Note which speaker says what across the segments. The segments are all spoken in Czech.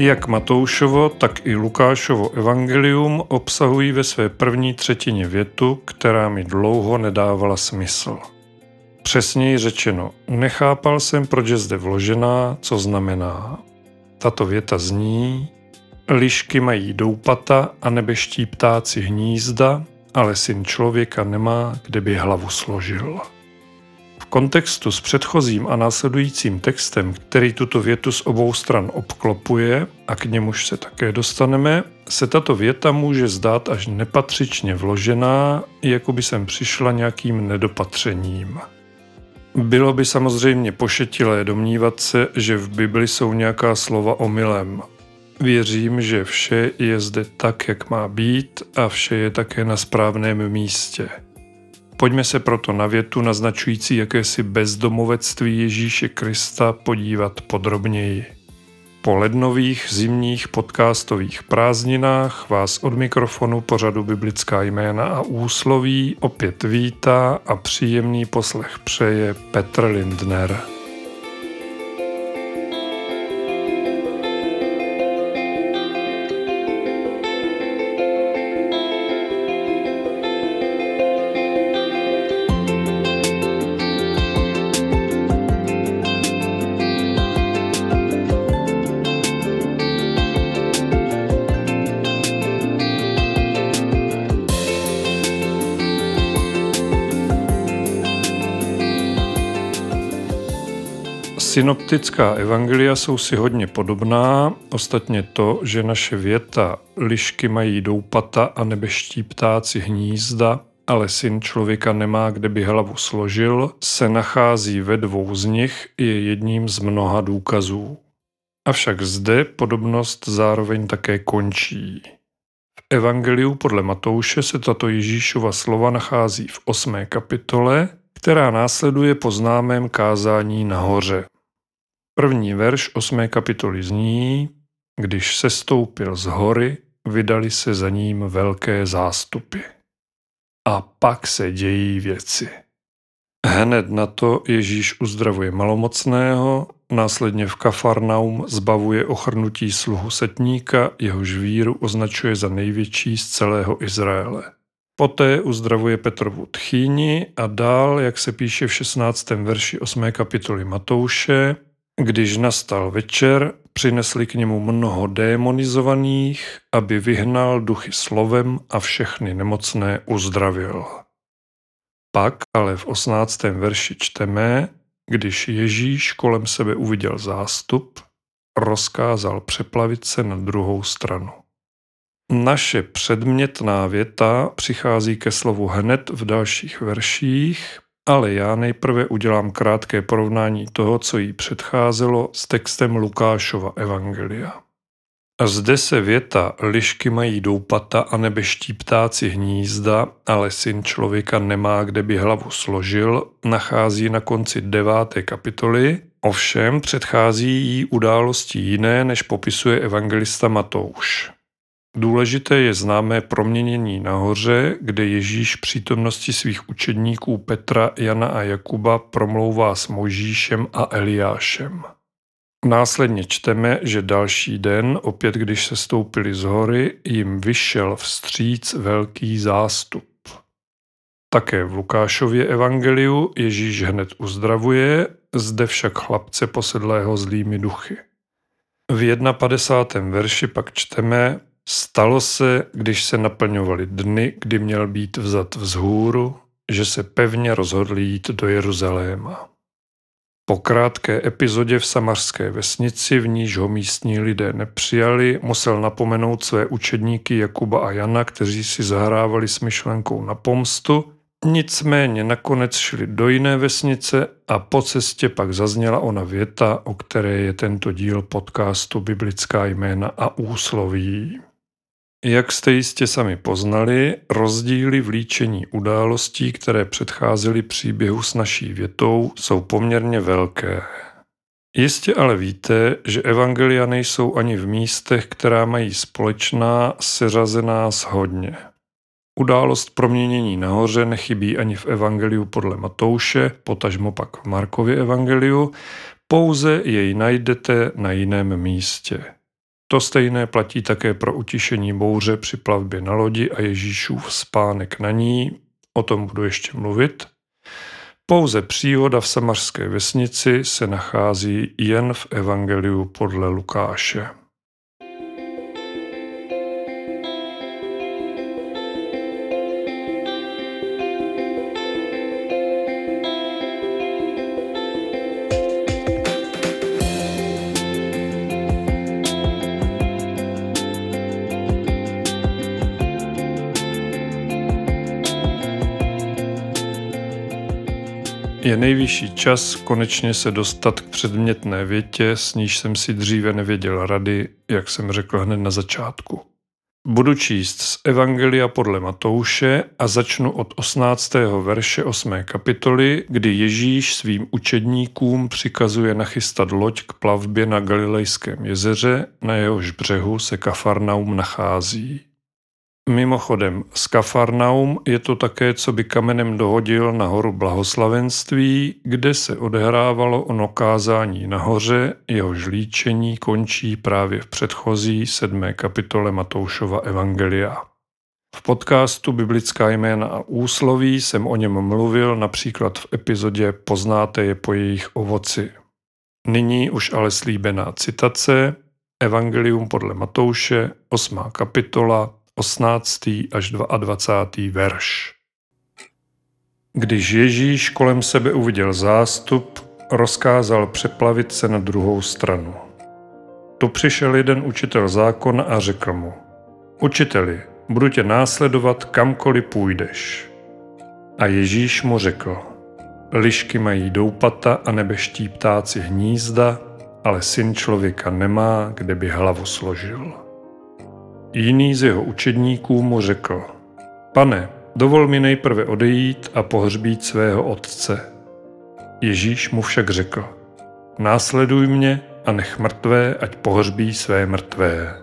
Speaker 1: Jak Matoušovo, tak i Lukášovo evangelium obsahují ve své první třetině větu, která mi dlouho nedávala smysl. Přesněji řečeno, nechápal jsem, proč je zde vložená, co znamená. Tato věta zní, lišky mají doupata a nebeští ptáci hnízda, ale syn člověka nemá, kde by hlavu složil kontextu s předchozím a následujícím textem, který tuto větu z obou stran obklopuje, a k němuž se také dostaneme, se tato věta může zdát až nepatřičně vložená, jako by sem přišla nějakým nedopatřením. Bylo by samozřejmě pošetilé domnívat se, že v Bibli jsou nějaká slova omylem. Věřím, že vše je zde tak, jak má být a vše je také na správném místě – Pojďme se proto na větu naznačující jakési bezdomovectví Ježíše Krista podívat podrobněji. Po lednových zimních podcastových prázdninách vás od mikrofonu pořadu Biblická jména a úsloví opět vítá a příjemný poslech přeje Petr Lindner. Synoptická evangelia jsou si hodně podobná, ostatně to, že naše věta lišky mají doupata a nebeští ptáci hnízda, ale syn člověka nemá, kde by hlavu složil, se nachází ve dvou z nich, je jedním z mnoha důkazů. Avšak zde podobnost zároveň také končí. V Evangeliu podle Matouše se tato Ježíšova slova nachází v osmé kapitole, která následuje po známém kázání nahoře. První verš osmé kapitoly zní, když se stoupil z hory, vydali se za ním velké zástupy. A pak se dějí věci. Hned na to Ježíš uzdravuje malomocného, následně v Kafarnaum zbavuje ochrnutí sluhu setníka, jehož víru označuje za největší z celého Izraele. Poté uzdravuje Petrovu tchýni a dál, jak se píše v 16. verši 8. kapitoly Matouše, když nastal večer, přinesli k němu mnoho démonizovaných, aby vyhnal duchy slovem a všechny nemocné uzdravil. Pak ale v 18. verši čteme, když Ježíš kolem sebe uviděl zástup, rozkázal přeplavit se na druhou stranu. Naše předmětná věta přichází ke slovu hned v dalších verších, ale já nejprve udělám krátké porovnání toho, co jí předcházelo s textem Lukášova Evangelia. A zde se věta lišky mají doupata a nebeští ptáci hnízda, ale syn člověka nemá, kde by hlavu složil, nachází na konci deváté kapitoly, ovšem předchází jí události jiné, než popisuje evangelista Matouš. Důležité je známé proměnění nahoře, kde Ježíš přítomnosti svých učedníků Petra, Jana a Jakuba promlouvá s Možíšem a Eliášem. Následně čteme, že další den, opět když se stoupili z hory, jim vyšel vstříc velký zástup. Také v Lukášově evangeliu Ježíš hned uzdravuje, zde však chlapce posedlého zlými duchy. V 51. verši pak čteme, Stalo se, když se naplňovaly dny, kdy měl být vzat vzhůru, že se pevně rozhodl jít do Jeruzaléma. Po krátké epizodě v samařské vesnici, v níž ho místní lidé nepřijali, musel napomenout své učedníky Jakuba a Jana, kteří si zahrávali s myšlenkou na pomstu, nicméně nakonec šli do jiné vesnice a po cestě pak zazněla ona věta, o které je tento díl podcastu Biblická jména a úsloví. Jak jste jistě sami poznali, rozdíly v líčení událostí, které předcházely příběhu s naší větou, jsou poměrně velké. Jistě ale víte, že evangelia nejsou ani v místech, která mají společná, seřazená shodně. Událost proměnění nahoře nechybí ani v evangeliu podle Matouše, potažmo pak v Markově evangeliu, pouze jej najdete na jiném místě. To stejné platí také pro utišení bouře při plavbě na lodi a Ježíšův spánek na ní, o tom budu ještě mluvit. Pouze příhoda v samařské vesnici se nachází jen v Evangeliu podle Lukáše. Je nejvyšší čas konečně se dostat k předmětné větě, s níž jsem si dříve nevěděl rady, jak jsem řekl hned na začátku. Budu číst z Evangelia podle Matouše a začnu od 18. verše 8. kapitoly, kdy Ježíš svým učedníkům přikazuje nachystat loď k plavbě na Galilejském jezeře, na jehož břehu se Kafarnaum nachází. Mimochodem, z Kafarnaum je to také, co by kamenem dohodil na horu blahoslavenství, kde se odehrávalo ono kázání nahoře, jeho žlíčení končí právě v předchozí sedmé kapitole Matoušova Evangelia. V podcastu Biblická jména a úsloví jsem o něm mluvil například v epizodě Poznáte je po jejich ovoci. Nyní už ale slíbená citace Evangelium podle Matouše, 8. kapitola, 18. až 22. verš. Když Ježíš kolem sebe uviděl zástup, rozkázal přeplavit se na druhou stranu. Tu přišel jeden učitel zákona a řekl mu, Učiteli, budu tě následovat kamkoliv půjdeš. A Ježíš mu řekl, lišky mají doupata a nebeští ptáci hnízda, ale syn člověka nemá, kde by hlavu složil. Jiný z jeho učedníků mu řekl, pane, dovol mi nejprve odejít a pohřbít svého otce. Ježíš mu však řekl, následuj mě a nech mrtvé, ať pohřbí své mrtvé.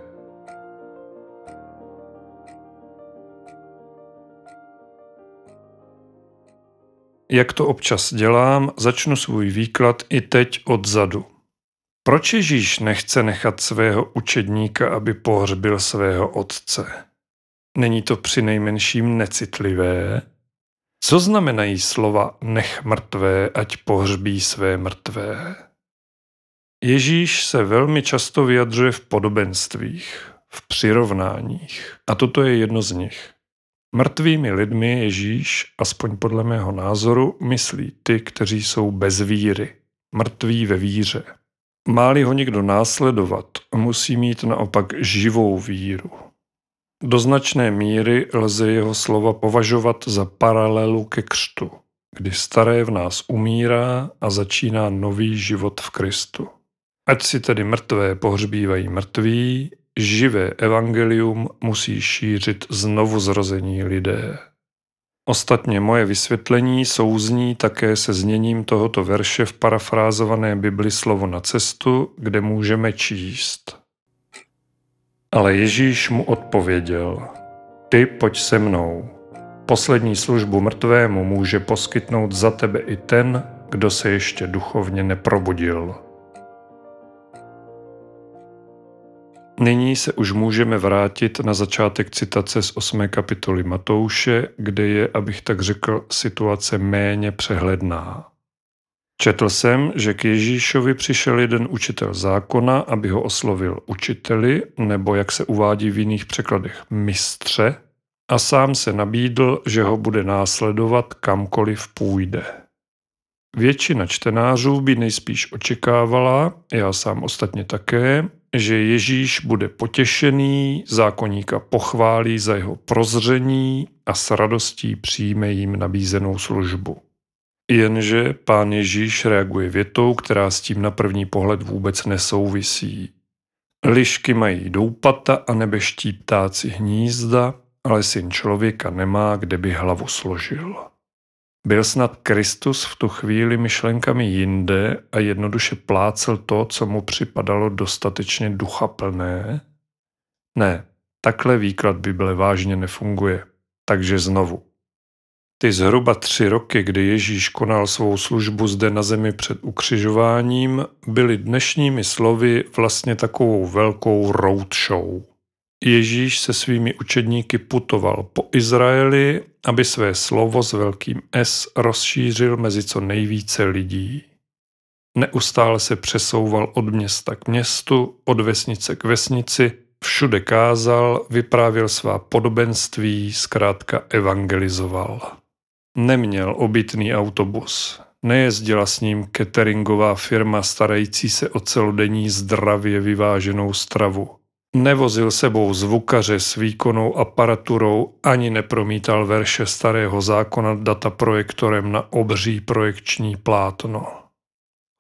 Speaker 1: Jak to občas dělám, začnu svůj výklad i teď odzadu. Proč Ježíš nechce nechat svého učedníka, aby pohřbil svého otce? Není to při nejmenším necitlivé? Co znamenají slova nech mrtvé, ať pohřbí své mrtvé? Ježíš se velmi často vyjadřuje v podobenstvích, v přirovnáních. A toto je jedno z nich. Mrtvými lidmi Ježíš, aspoň podle mého názoru, myslí ty, kteří jsou bez víry, mrtví ve víře. Máli ho někdo následovat, musí mít naopak živou víru. Do značné míry lze jeho slova považovat za paralelu ke křtu, kdy staré v nás umírá a začíná nový život v Kristu. Ať si tedy mrtvé pohřbívají mrtví, živé evangelium musí šířit znovu zrození lidé. Ostatně moje vysvětlení souzní také se zněním tohoto verše v parafrázované Bibli slovo na cestu, kde můžeme číst. Ale Ježíš mu odpověděl, ty pojď se mnou. Poslední službu mrtvému může poskytnout za tebe i ten, kdo se ještě duchovně neprobudil. Nyní se už můžeme vrátit na začátek citace z 8. kapitoly Matouše, kde je, abych tak řekl, situace méně přehledná. Četl jsem, že k Ježíšovi přišel jeden učitel zákona, aby ho oslovil učiteli, nebo jak se uvádí v jiných překladech mistře, a sám se nabídl, že ho bude následovat kamkoliv půjde. Většina čtenářů by nejspíš očekávala, já sám ostatně také, že Ježíš bude potěšený, zákonníka pochválí za jeho prozření a s radostí přijme jim nabízenou službu. Jenže pán Ježíš reaguje větou, která s tím na první pohled vůbec nesouvisí. Lišky mají doupata a nebeští ptáci hnízda, ale syn člověka nemá, kde by hlavu složil. Byl snad Kristus v tu chvíli myšlenkami jinde a jednoduše plácel to, co mu připadalo dostatečně duchaplné? Ne, takhle výklad Bible vážně nefunguje. Takže znovu. Ty zhruba tři roky, kdy Ježíš konal svou službu zde na zemi před ukřižováním, byly dnešními slovy vlastně takovou velkou roadshow. Ježíš se svými učedníky putoval po Izraeli, aby své slovo s velkým S rozšířil mezi co nejvíce lidí. Neustále se přesouval od města k městu, od vesnice k vesnici, všude kázal, vyprávěl svá podobenství, zkrátka evangelizoval. Neměl obytný autobus, nejezdila s ním cateringová firma starající se o celodenní zdravě vyváženou stravu. Nevozil sebou zvukaře s výkonnou aparaturou ani nepromítal verše starého zákona dataprojektorem na obří projekční plátno.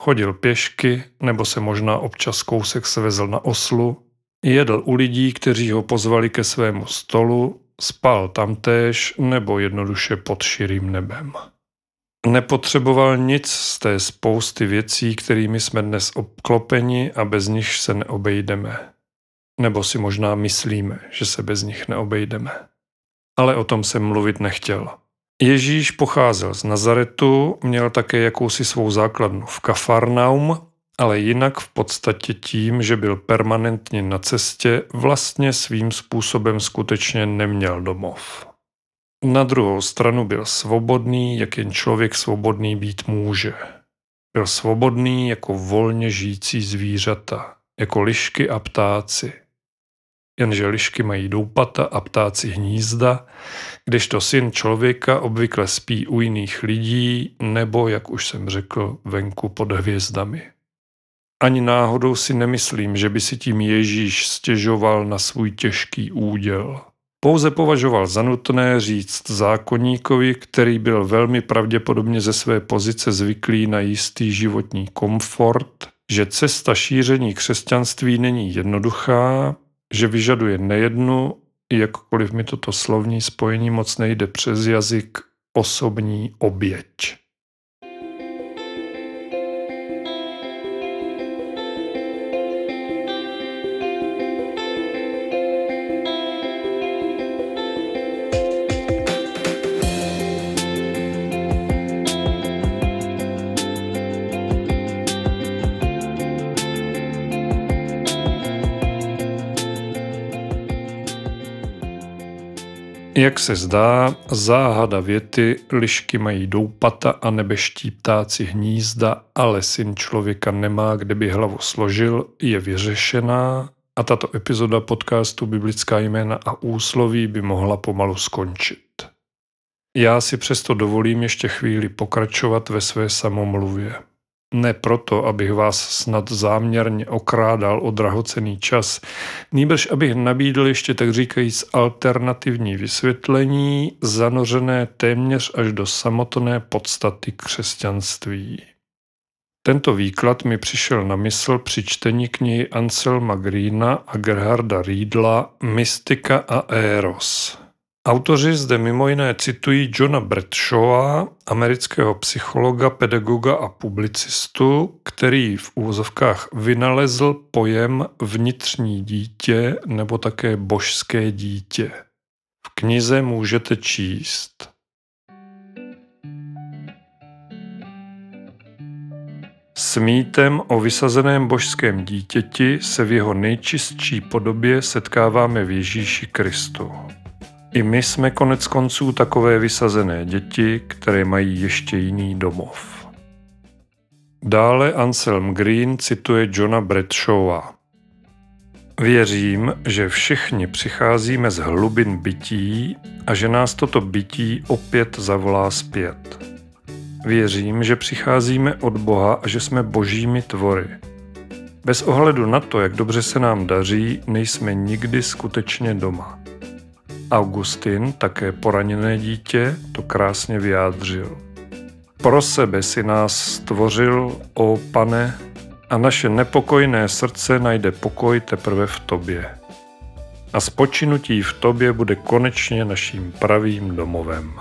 Speaker 1: Chodil pěšky, nebo se možná občas kousek svezl na oslu, jedl u lidí, kteří ho pozvali ke svému stolu, spal tamtéž nebo jednoduše pod širým nebem. Nepotřeboval nic z té spousty věcí, kterými jsme dnes obklopeni a bez nich se neobejdeme. Nebo si možná myslíme, že se bez nich neobejdeme. Ale o tom jsem mluvit nechtěl. Ježíš pocházel z Nazaretu, měl také jakousi svou základnu v Kafarnaum, ale jinak v podstatě tím, že byl permanentně na cestě, vlastně svým způsobem skutečně neměl domov. Na druhou stranu byl svobodný, jak jen člověk svobodný být může. Byl svobodný jako volně žijící zvířata, jako lišky a ptáci – jenže lišky mají doupata a ptáci hnízda, kdežto syn člověka obvykle spí u jiných lidí nebo, jak už jsem řekl, venku pod hvězdami. Ani náhodou si nemyslím, že by si tím Ježíš stěžoval na svůj těžký úděl. Pouze považoval za nutné říct zákonníkovi, který byl velmi pravděpodobně ze své pozice zvyklý na jistý životní komfort, že cesta šíření křesťanství není jednoduchá, že vyžaduje nejednu, jakkoliv mi toto slovní spojení moc nejde přes jazyk, osobní oběť. Jak se zdá, záhada věty lišky mají doupata a nebeští ptáci hnízda, ale syn člověka nemá, kde by hlavu složil, je vyřešená a tato epizoda podcastu Biblická jména a úsloví by mohla pomalu skončit. Já si přesto dovolím ještě chvíli pokračovat ve své samomluvě. Ne proto, abych vás snad záměrně okrádal o drahocený čas, nýbrž abych nabídl ještě tak říkajíc alternativní vysvětlení, zanořené téměř až do samotné podstaty křesťanství. Tento výklad mi přišel na mysl při čtení knihy Anselma Greena a Gerharda Riedla Mystika a Eros. Autoři zde mimo jiné citují Johna Bradshawa, amerického psychologa, pedagoga a publicistu, který v úvozovkách vynalezl pojem vnitřní dítě nebo také božské dítě. V knize můžete číst. S mýtem o vysazeném božském dítěti se v jeho nejčistší podobě setkáváme v Ježíši Kristu. I my jsme konec konců takové vysazené děti, které mají ještě jiný domov. Dále Anselm Green cituje Johna Bradshawa. Věřím, že všichni přicházíme z hlubin bytí a že nás toto bytí opět zavolá zpět. Věřím, že přicházíme od Boha a že jsme božími tvory. Bez ohledu na to, jak dobře se nám daří, nejsme nikdy skutečně doma. Augustin, také poraněné dítě, to krásně vyjádřil. Pro sebe si nás stvořil, o pane, a naše nepokojné srdce najde pokoj teprve v tobě. A spočinutí v tobě bude konečně naším pravým domovem.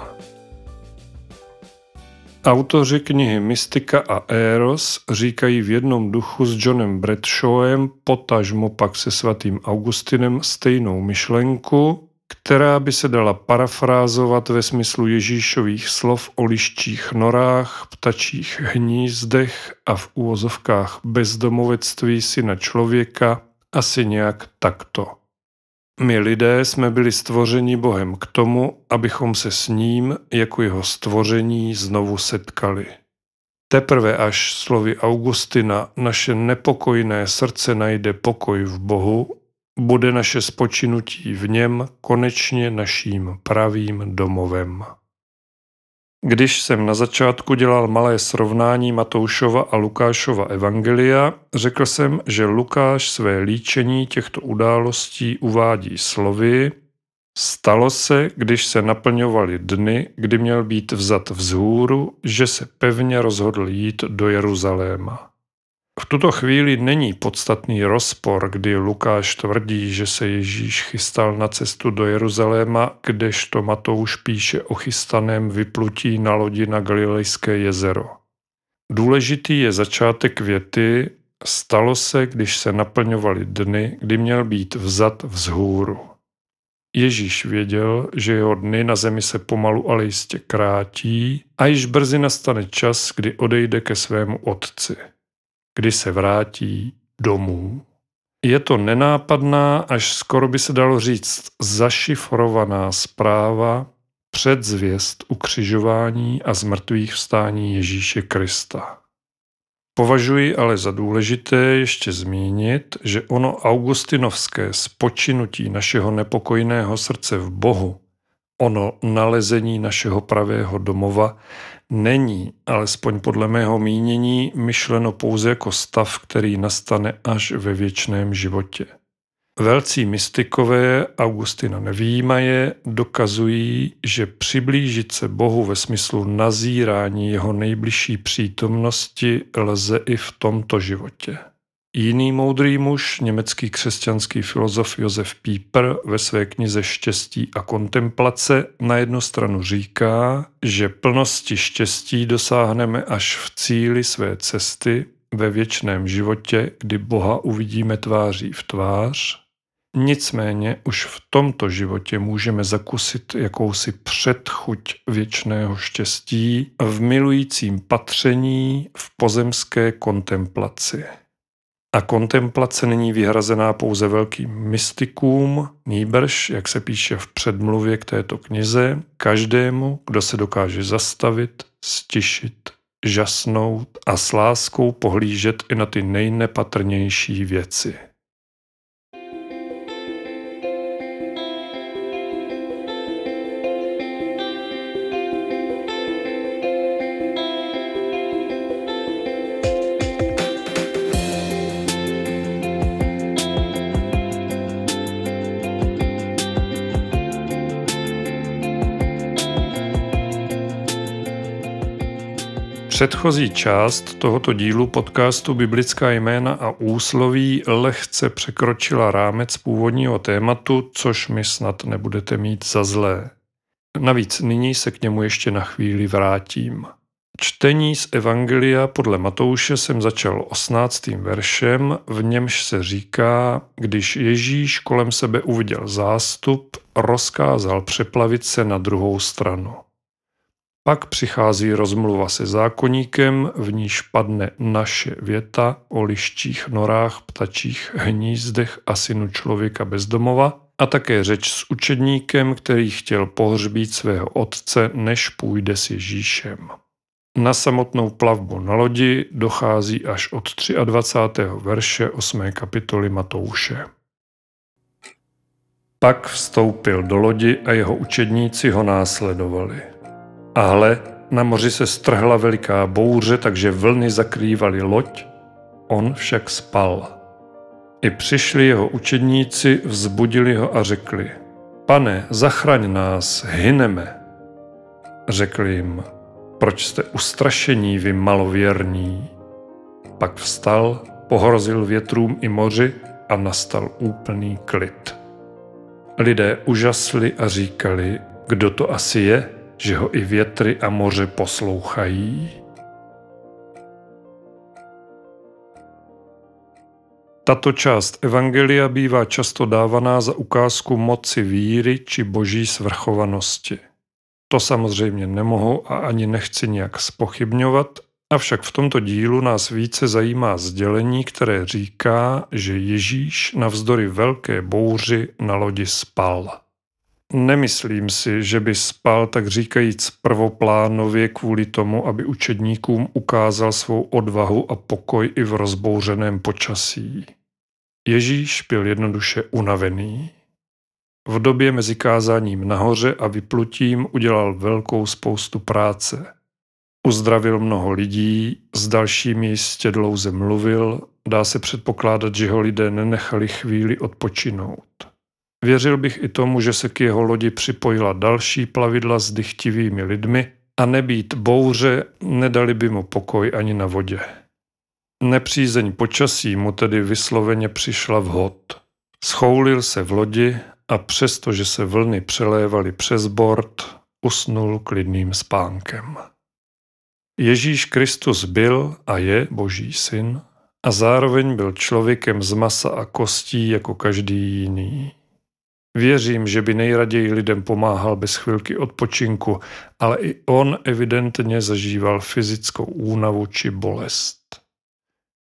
Speaker 1: Autoři knihy Mystika a Eros říkají v jednom duchu s Johnem Bradshawem, potažmo pak se svatým Augustinem stejnou myšlenku, která by se dala parafrázovat ve smyslu Ježíšových slov o lištích norách, ptačích hnízdech a v úvozovkách bezdomovectví syna člověka asi nějak takto. My lidé jsme byli stvořeni Bohem k tomu, abychom se s ním jako jeho stvoření znovu setkali. Teprve až slovy Augustina naše nepokojné srdce najde pokoj v Bohu, bude naše spočinutí v něm konečně naším pravým domovem. Když jsem na začátku dělal malé srovnání Matoušova a Lukášova evangelia, řekl jsem, že Lukáš své líčení těchto událostí uvádí slovy Stalo se, když se naplňovaly dny, kdy měl být vzat vzhůru, že se pevně rozhodl jít do Jeruzaléma. V tuto chvíli není podstatný rozpor, kdy Lukáš tvrdí, že se Ježíš chystal na cestu do Jeruzaléma, kdežto Matouš píše o chystaném vyplutí na lodi na Galilejské jezero. Důležitý je začátek věty Stalo se, když se naplňovaly dny, kdy měl být vzat vzhůru. Ježíš věděl, že jeho dny na zemi se pomalu ale jistě krátí a již brzy nastane čas, kdy odejde ke svému otci kdy se vrátí domů. Je to nenápadná, až skoro by se dalo říct zašifrovaná zpráva předzvěst ukřižování a zmrtvých vstání Ježíše Krista. Považuji ale za důležité ještě zmínit, že ono augustinovské spočinutí našeho nepokojného srdce v Bohu, ono nalezení našeho pravého domova, není, alespoň podle mého mínění, myšleno pouze jako stav, který nastane až ve věčném životě. Velcí mystikové, Augustina nevýjímaje, dokazují, že přiblížit se Bohu ve smyslu nazírání jeho nejbližší přítomnosti lze i v tomto životě. Jiný moudrý muž, německý křesťanský filozof Josef Pieper ve své knize Štěstí a kontemplace na jednu stranu říká, že plnosti štěstí dosáhneme až v cíli své cesty ve věčném životě, kdy Boha uvidíme tváří v tvář. Nicméně už v tomto životě můžeme zakusit jakousi předchuť věčného štěstí v milujícím patření v pozemské kontemplaci. A kontemplace není vyhrazená pouze velkým mystikům, nýbrž, jak se píše v předmluvě k této knize, každému, kdo se dokáže zastavit, stišit, žasnout a s láskou pohlížet i na ty nejnepatrnější věci. Předchozí část tohoto dílu podcastu Biblická jména a úsloví lehce překročila rámec původního tématu, což mi snad nebudete mít za zlé. Navíc nyní se k němu ještě na chvíli vrátím. Čtení z Evangelia podle Matouše jsem začal 18. veršem, v němž se říká, když Ježíš kolem sebe uviděl zástup, rozkázal přeplavit se na druhou stranu. Pak přichází rozmluva se zákoníkem, v níž padne naše věta o lištích norách, ptačích hnízdech a synu člověka bezdomova a také řeč s učedníkem, který chtěl pohřbít svého otce, než půjde s Ježíšem. Na samotnou plavbu na lodi dochází až od 23. verše 8. kapitoly Matouše. Pak vstoupil do lodi a jeho učedníci ho následovali. A hle, na moři se strhla veliká bouře, takže vlny zakrývaly loď, on však spal. I přišli jeho učedníci, vzbudili ho a řekli, pane, zachraň nás, hyneme. Řekli jim, proč jste ustrašení, vy malověrní? Pak vstal, pohrozil větrům i moři a nastal úplný klid. Lidé užasli a říkali, kdo to asi je, že ho i větry a moře poslouchají? Tato část Evangelia bývá často dávaná za ukázku moci víry či boží svrchovanosti. To samozřejmě nemohu a ani nechci nějak spochybňovat, avšak v tomto dílu nás více zajímá sdělení, které říká, že Ježíš navzdory velké bouři na lodi spal. Nemyslím si, že by spal tak říkajíc prvoplánově kvůli tomu, aby učedníkům ukázal svou odvahu a pokoj i v rozbouřeném počasí. Ježíš byl jednoduše unavený. V době mezi kázáním nahoře a vyplutím udělal velkou spoustu práce. Uzdravil mnoho lidí, s dalšími jistě dlouze mluvil, dá se předpokládat, že ho lidé nenechali chvíli odpočinout. Věřil bych i tomu, že se k jeho lodi připojila další plavidla s dychtivými lidmi a nebýt bouře, nedali by mu pokoj ani na vodě. Nepřízeň počasí mu tedy vysloveně přišla vhod. Schoulil se v lodi a přestože se vlny přelévaly přes bord, usnul klidným spánkem. Ježíš Kristus byl a je Boží syn a zároveň byl člověkem z masa a kostí jako každý jiný. Věřím, že by nejraději lidem pomáhal bez chvilky odpočinku, ale i on evidentně zažíval fyzickou únavu či bolest.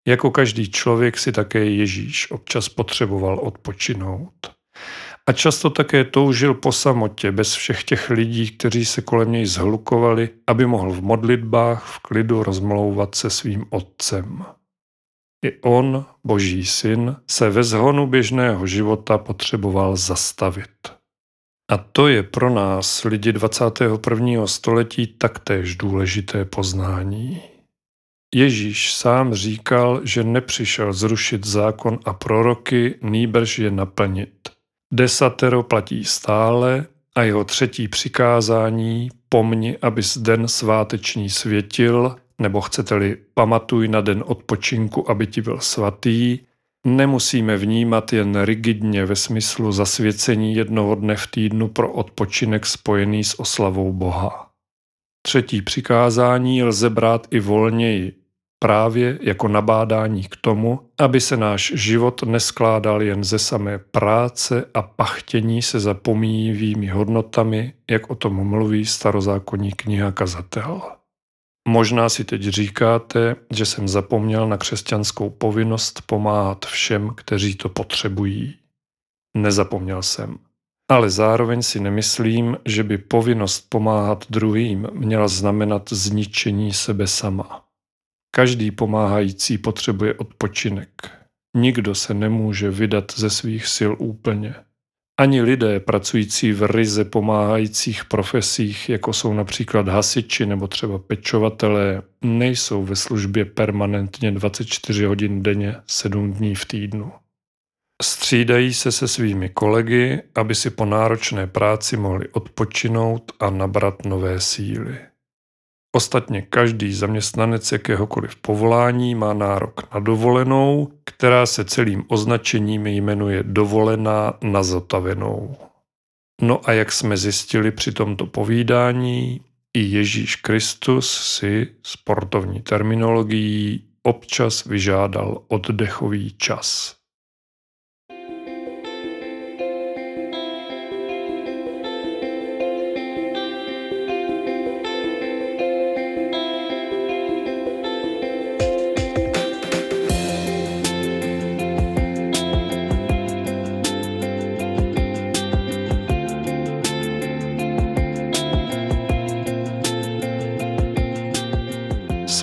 Speaker 1: Jako každý člověk si také Ježíš občas potřeboval odpočinout. A často také toužil po samotě, bez všech těch lidí, kteří se kolem něj zhlukovali, aby mohl v modlitbách v klidu rozmlouvat se svým otcem. I on, boží syn, se ve zhonu běžného života potřeboval zastavit. A to je pro nás, lidi 21. století, taktéž důležité poznání. Ježíš sám říkal, že nepřišel zrušit zákon a proroky, nýbrž je naplnit. Desatero platí stále a jeho třetí přikázání pomni, abys den sváteční světil, nebo chcete-li pamatuj na den odpočinku, aby ti byl svatý, nemusíme vnímat jen rigidně ve smyslu zasvěcení jednoho dne v týdnu pro odpočinek spojený s oslavou Boha. Třetí přikázání lze brát i volněji, právě jako nabádání k tomu, aby se náš život neskládal jen ze samé práce a pachtění se zapomíjivými hodnotami, jak o tom mluví starozákonní kniha Kazatel. Možná si teď říkáte, že jsem zapomněl na křesťanskou povinnost pomáhat všem, kteří to potřebují. Nezapomněl jsem. Ale zároveň si nemyslím, že by povinnost pomáhat druhým měla znamenat zničení sebe sama. Každý pomáhající potřebuje odpočinek. Nikdo se nemůže vydat ze svých sil úplně. Ani lidé pracující v ryze pomáhajících profesích, jako jsou například hasiči nebo třeba pečovatelé, nejsou ve službě permanentně 24 hodin denně, 7 dní v týdnu. Střídají se se svými kolegy, aby si po náročné práci mohli odpočinout a nabrat nové síly. Ostatně každý zaměstnanec jakéhokoliv povolání má nárok na dovolenou, která se celým označením jmenuje dovolená na zotavenou. No a jak jsme zjistili při tomto povídání, i Ježíš Kristus si sportovní terminologií občas vyžádal oddechový čas.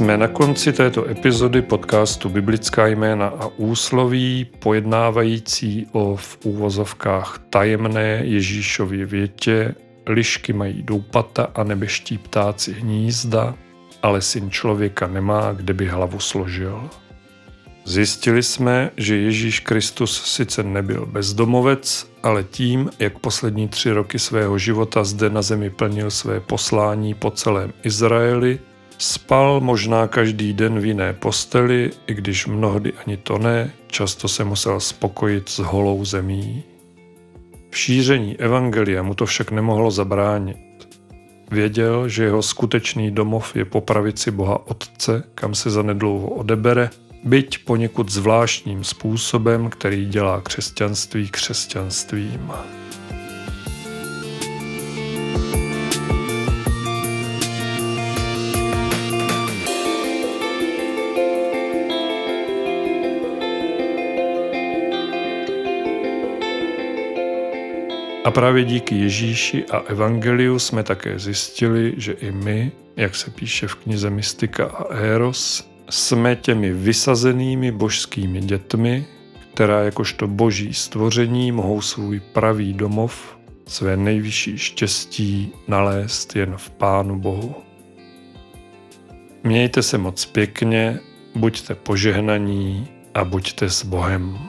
Speaker 1: Jsme na konci této epizody podcastu Biblická jména a úsloví, pojednávající o v úvozovkách tajemné Ježíšově větě lišky mají doupata a nebeští ptáci hnízda, ale syn člověka nemá, kde by hlavu složil. Zjistili jsme, že Ježíš Kristus sice nebyl bezdomovec, ale tím, jak poslední tři roky svého života zde na zemi plnil své poslání po celém Izraeli, Spal možná každý den v jiné posteli, i když mnohdy ani to ne, často se musel spokojit s holou zemí. V šíření evangelia mu to však nemohlo zabránit. Věděl, že jeho skutečný domov je po pravici Boha Otce, kam se zanedlouho odebere byť poněkud zvláštním způsobem, který dělá křesťanství křesťanstvím. A právě díky Ježíši a Evangeliu jsme také zjistili, že i my, jak se píše v knize Mystika a Eros, jsme těmi vysazenými božskými dětmi, která jakožto boží stvoření mohou svůj pravý domov, své nejvyšší štěstí nalézt jen v Pánu Bohu. Mějte se moc pěkně, buďte požehnaní a buďte s Bohem.